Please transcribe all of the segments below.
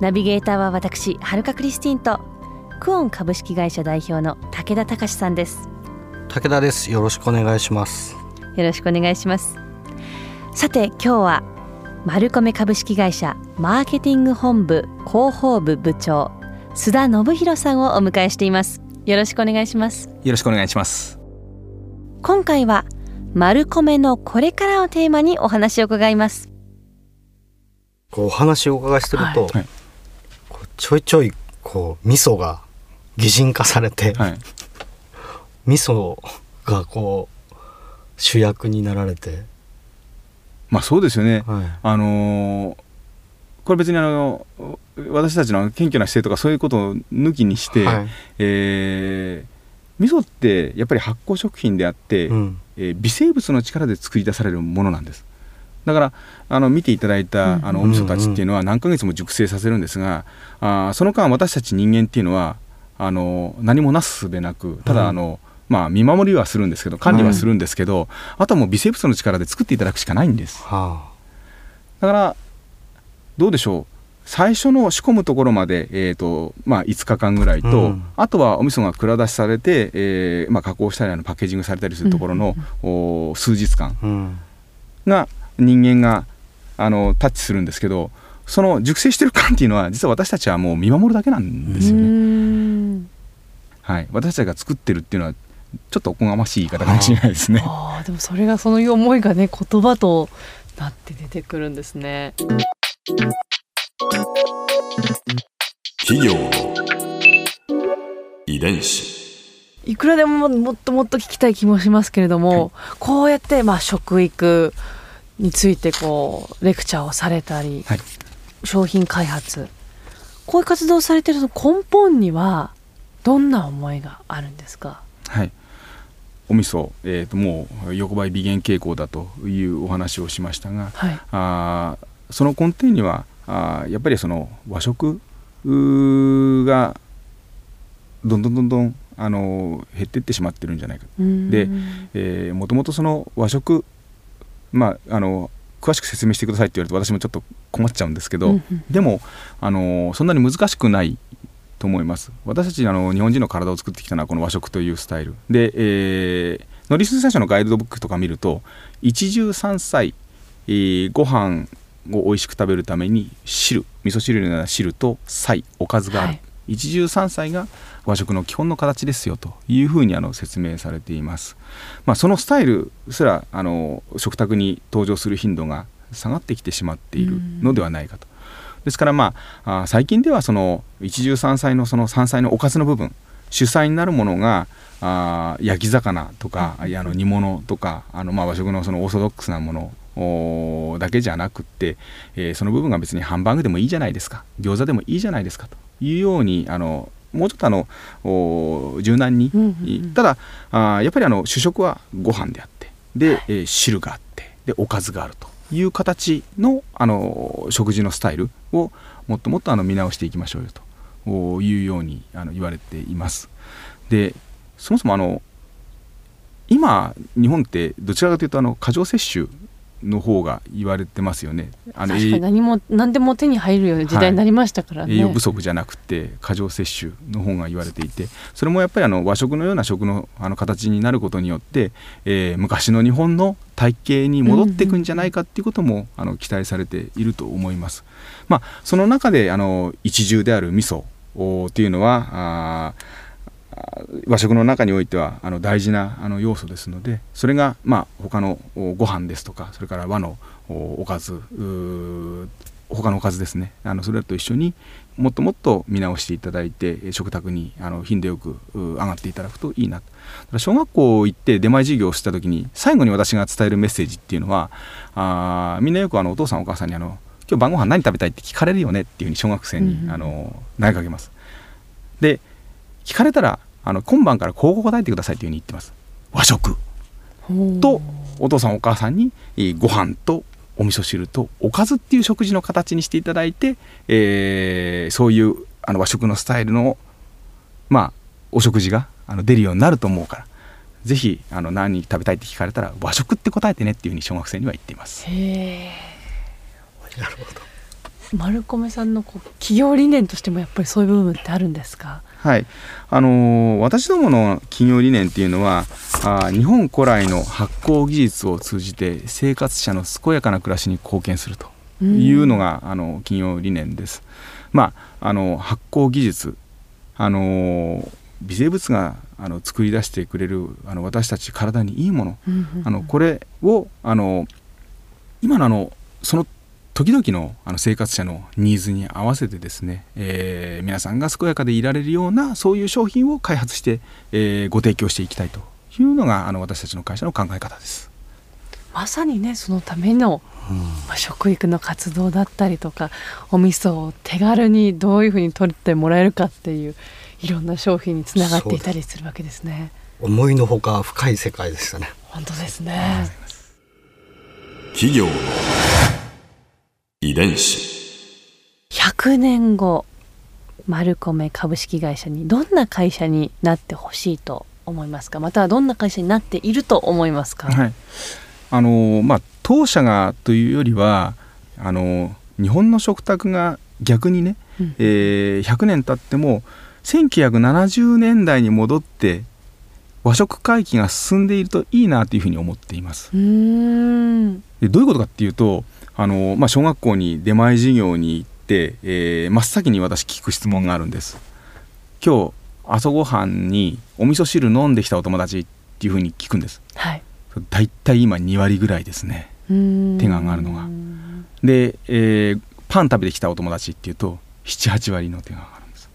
ナビゲーターは私はるかクリスティンとクオン株式会社代表の武田隆さんです。武田です。よろしくお願いします。よろしくお願いします。さて今日はマルコメ株式会社マーケティング本部広報部部長須田信弘さんをお迎えしています。よろしくお願いします。よろしくお願いします。今回はマルコメのこれからをテーマにお話を伺います。こうお話をお伺いすると、はい。こうちょいちょいこう味噌が擬人化されて、はい。味噌がこう主役になられて、まあそうですよね。はい、あのーこれ別にあの私たちの謙虚な姿勢とかそういうことを抜きにして、はい。えー味噌ってやっぱり発酵食品であって、うん。えー微生物の力で作り出されるものなんですだからあの見ていただいた、うん。あのお味噌たちっていうのは何ヶ月も熟成させるんですが、あーその間私たち人間っていうのはあの何もなすすべなくただ、うん。あのまあ見守りはするんですけど管理はするんですけど、あとはもう微生物の力で作っていただくしかないんです。はだからどうでしょう？最初の仕込むところまで、えーとまあ、5日間ぐらいと、うん。あとはお味噌が蔵出しされて、えーまあ、加工したりあのパッケージングされたりするところの、お数日間あ、うん、が人間があのタッチするんですけどその熟成してる間っていうのは実は私たちはもう見守るだけなんですよね、んはい、私たちが作ってるっていうのはちょっとおこがましい言い方かもしれないですね。ああでもそれがその思いがね言葉となって出てくるんですね。企業の遺伝子。いくらでももっともっと聞きたい気もしますけれども、こうやってまあ食育についてこうレクチャーをされたり、はい。商品開発。こういう活動をされてると根本にはどんな思いがあるんですか？はい、お味噌、えー、ともう横ばい微減傾向だというお話をしましたがはい。あーその根底にはあーやっぱりその和食がどんどんどんどん、あの減っていってしまってるんじゃないか。でえーもともとその和食まああの詳しく説明してくださいって言われると私もちょっと困っちゃうんですけど、うんうん。でもあのそんなに難しくないと思います。私たちあの日本人の体を作ってきたのはこの和食というスタイル。で、えー、農林水産省のガイドブックとか見ると一汁三菜、えーご飯を美味しく食べるために汁味噌汁のような汁と菜おかずがある、はい一汁三菜が和食の基本の形ですよというふうにあの説明されています、まあ、そのスタイルすらあの食卓に登場する頻度が下がってきてしまっているのではないかと。ですからまあ最近ではその一汁三菜のその三菜のおかずの部分主菜になるものがあー焼き魚とか、いやあの煮物とかあのまあ和食のそのオーソドックスなものだけじゃなくって、えーその部分が別にハンバーグでもいいじゃないですか。餃子でもいいじゃないですかというようにあのもうちょっとあのお柔軟に、うんうんうんただあーやっぱりあの主食はご飯であってで、えー汁があってでおかずがあるという形のあの食事のスタイルをもっともっとあの見直していきましょうよとおいうようにあの言われています。でそもそもあの今日本ってどちらかというとあの過剰摂取の方が言われてますよね。あの確かに何も何でも手に入るような時代になりましたからね。栄養不足じゃなくて過剰摂取の方が言われていてそれもやっぱりあの和食のような食のあの形になることによって、えー昔の日本の体型に戻っていくんじゃないかっていうことも、あの期待されていると思います。まあ、その中であの一汁である味噌おっていうのはあー和食の中においてはあの大事なあの要素ですのでそれが、まあ、他のおご飯ですとかそれから和のおおかず他のおかずですね。あのそれらと一緒にもっともっと見直していただいてえー食卓にあの頻度よくう上がっていただくといいなだから小学校行って出前授業をした時に最後に私が伝えるメッセージっていうのはあーみんなよくあのお父さんお母さんにあの今日晩ご飯何食べたいって聞かれるよねっていうふうに小学生に、うん。あの投げかけます。で聞かれたらあの今晩からこう答えてくださいっていうふうに言ってます。和食。とお父さんお母さんにえーご飯とお味噌汁とおかずっていう食事の形にしていただいて、えーそういうあの和食のスタイルのまあお食事があの出るようになると思うからぜひあの何食べたいって聞かれたら和食って答えてねっていうふうに小学生には言っています。へえなるほど。丸米さんのこう企業理念としてもやっぱりそういう部分ってあるんですか？はい、あのー私どもの企業理念っていうのはあー日本古来の発酵技術を通じて生活者の健やかな暮らしに貢献するというのが、あの企業理念です。まあ、あの発酵技術、あのー微生物があの作り出してくれるあの私たち体にいいもの、あのこれをあの今のあのその時々のあの生活者のニーズに合わせてですね、えー皆さんが健やかでいられるようなそういう商品を開発して、えーご提供していきたいというのがあの私たちの会社の考え方です。まさにねそのための、まあ、食育の活動だったりとかお味噌を手軽にどういうふうに取ってもらえるかっていういろんな商品につながっていたりするわけですね。思いのほか深い世界でしたね本当ですね。企業の遺伝子。100年後マルコメ株式会社にどんな会社になってほしいと思いますか？またはどんな会社になっていると思いますか、はい、あのまあ当社がというよりはあの日本の食卓が逆にね、うん。えー100年経っても1970年代に戻って和食回帰が進んでいるといいなというふうに思っています。うーん。でどういうことかっていうとあの、まあ、小学校に出前授業に行って、えー真っ先に私聞く質問があるんです。今日朝ごはんにお味噌汁飲んできたお友達っていうふうに聞くんです。はい。だいたい今2割ぐらいですね。手が上がるのがで、えーパン食べてきたお友達っていうと78割の手が上がるんです。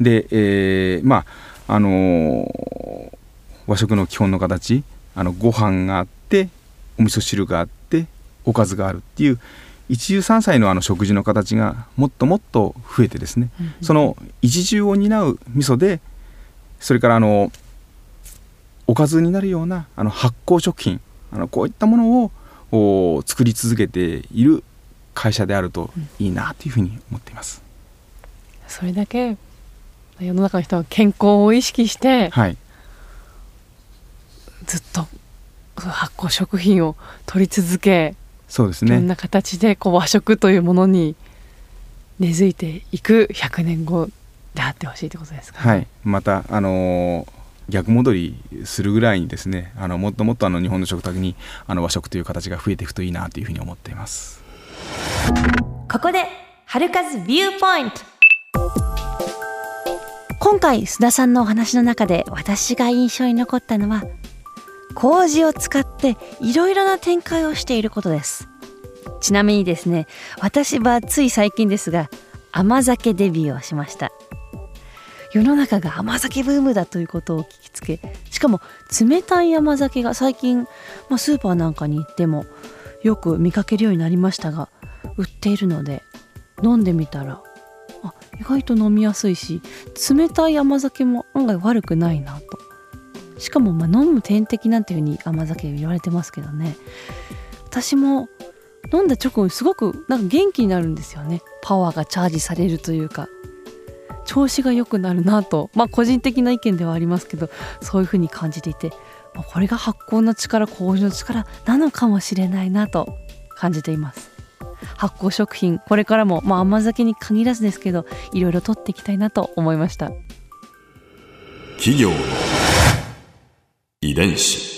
で、えーまああのー和食の基本の形あのご飯があってお味噌汁があっておかずがあるっていう一汁三菜のあの食事の形がもっともっと増えてですね、その一汁を担う味噌でそれからあのおかずになるようなあの発酵食品あのこういったものをお作り続けている会社であるといいなというふうに思っています。それだけ世の中の人は健康を意識してはい、ずっと発酵食品を取り続けそうですね。いろんな形でこう和食というものに根付いていく100年後であってほしいってことですか、はい、またあのー逆戻りするぐらいにですね、あのもっともっとあの日本の食卓にあの和食という形が増えていくといいなというふうに思っています。ここで春風ビューポイント今回須田さんのお話の中で私が印象に残ったのは麹を使っていろいろな展開をしていることです。ちなみにですね私はつい最近ですが甘酒デビューをしました。世の中が甘酒ブームだということを聞きつけしかも冷たい甘酒が最近、まあ、スーパーなんかに行ってもよく見かけるようになりましたが売っているので飲んでみたらあ意外と飲みやすいし冷たい甘酒も案外悪くないなと。しかもまあ飲む点滴なんていうふうに甘酒言われてますけどね。私も飲んだ直後すごくなんか元気になるんですよね。パワーがチャージされるというか。調子が良くなるなと。まあ個人的な意見ではありますけどそういうふうに感じていて。まあこれが発酵の力麹の力なのかもしれないなと。感じています。発酵食品これからも、まあ、甘酒に限らずですけどいろいろ取っていきたいなと思いました。企業の遺伝子。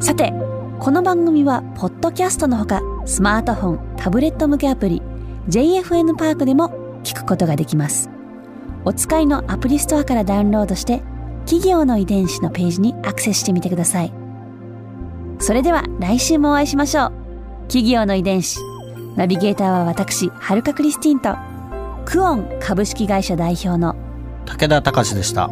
さてこの番組はポッドキャストのほかスマートフォンタブレット向けアプリ JFN パークでも聞くことができます。お使いのアプリストアからダウンロードして企業の遺伝子のページにアクセスしてみてください。それでは来週もお会いしましょう。企業の遺伝子。ナビゲーターは私はるかクリスティンとクオン株式会社代表の武田隆でした。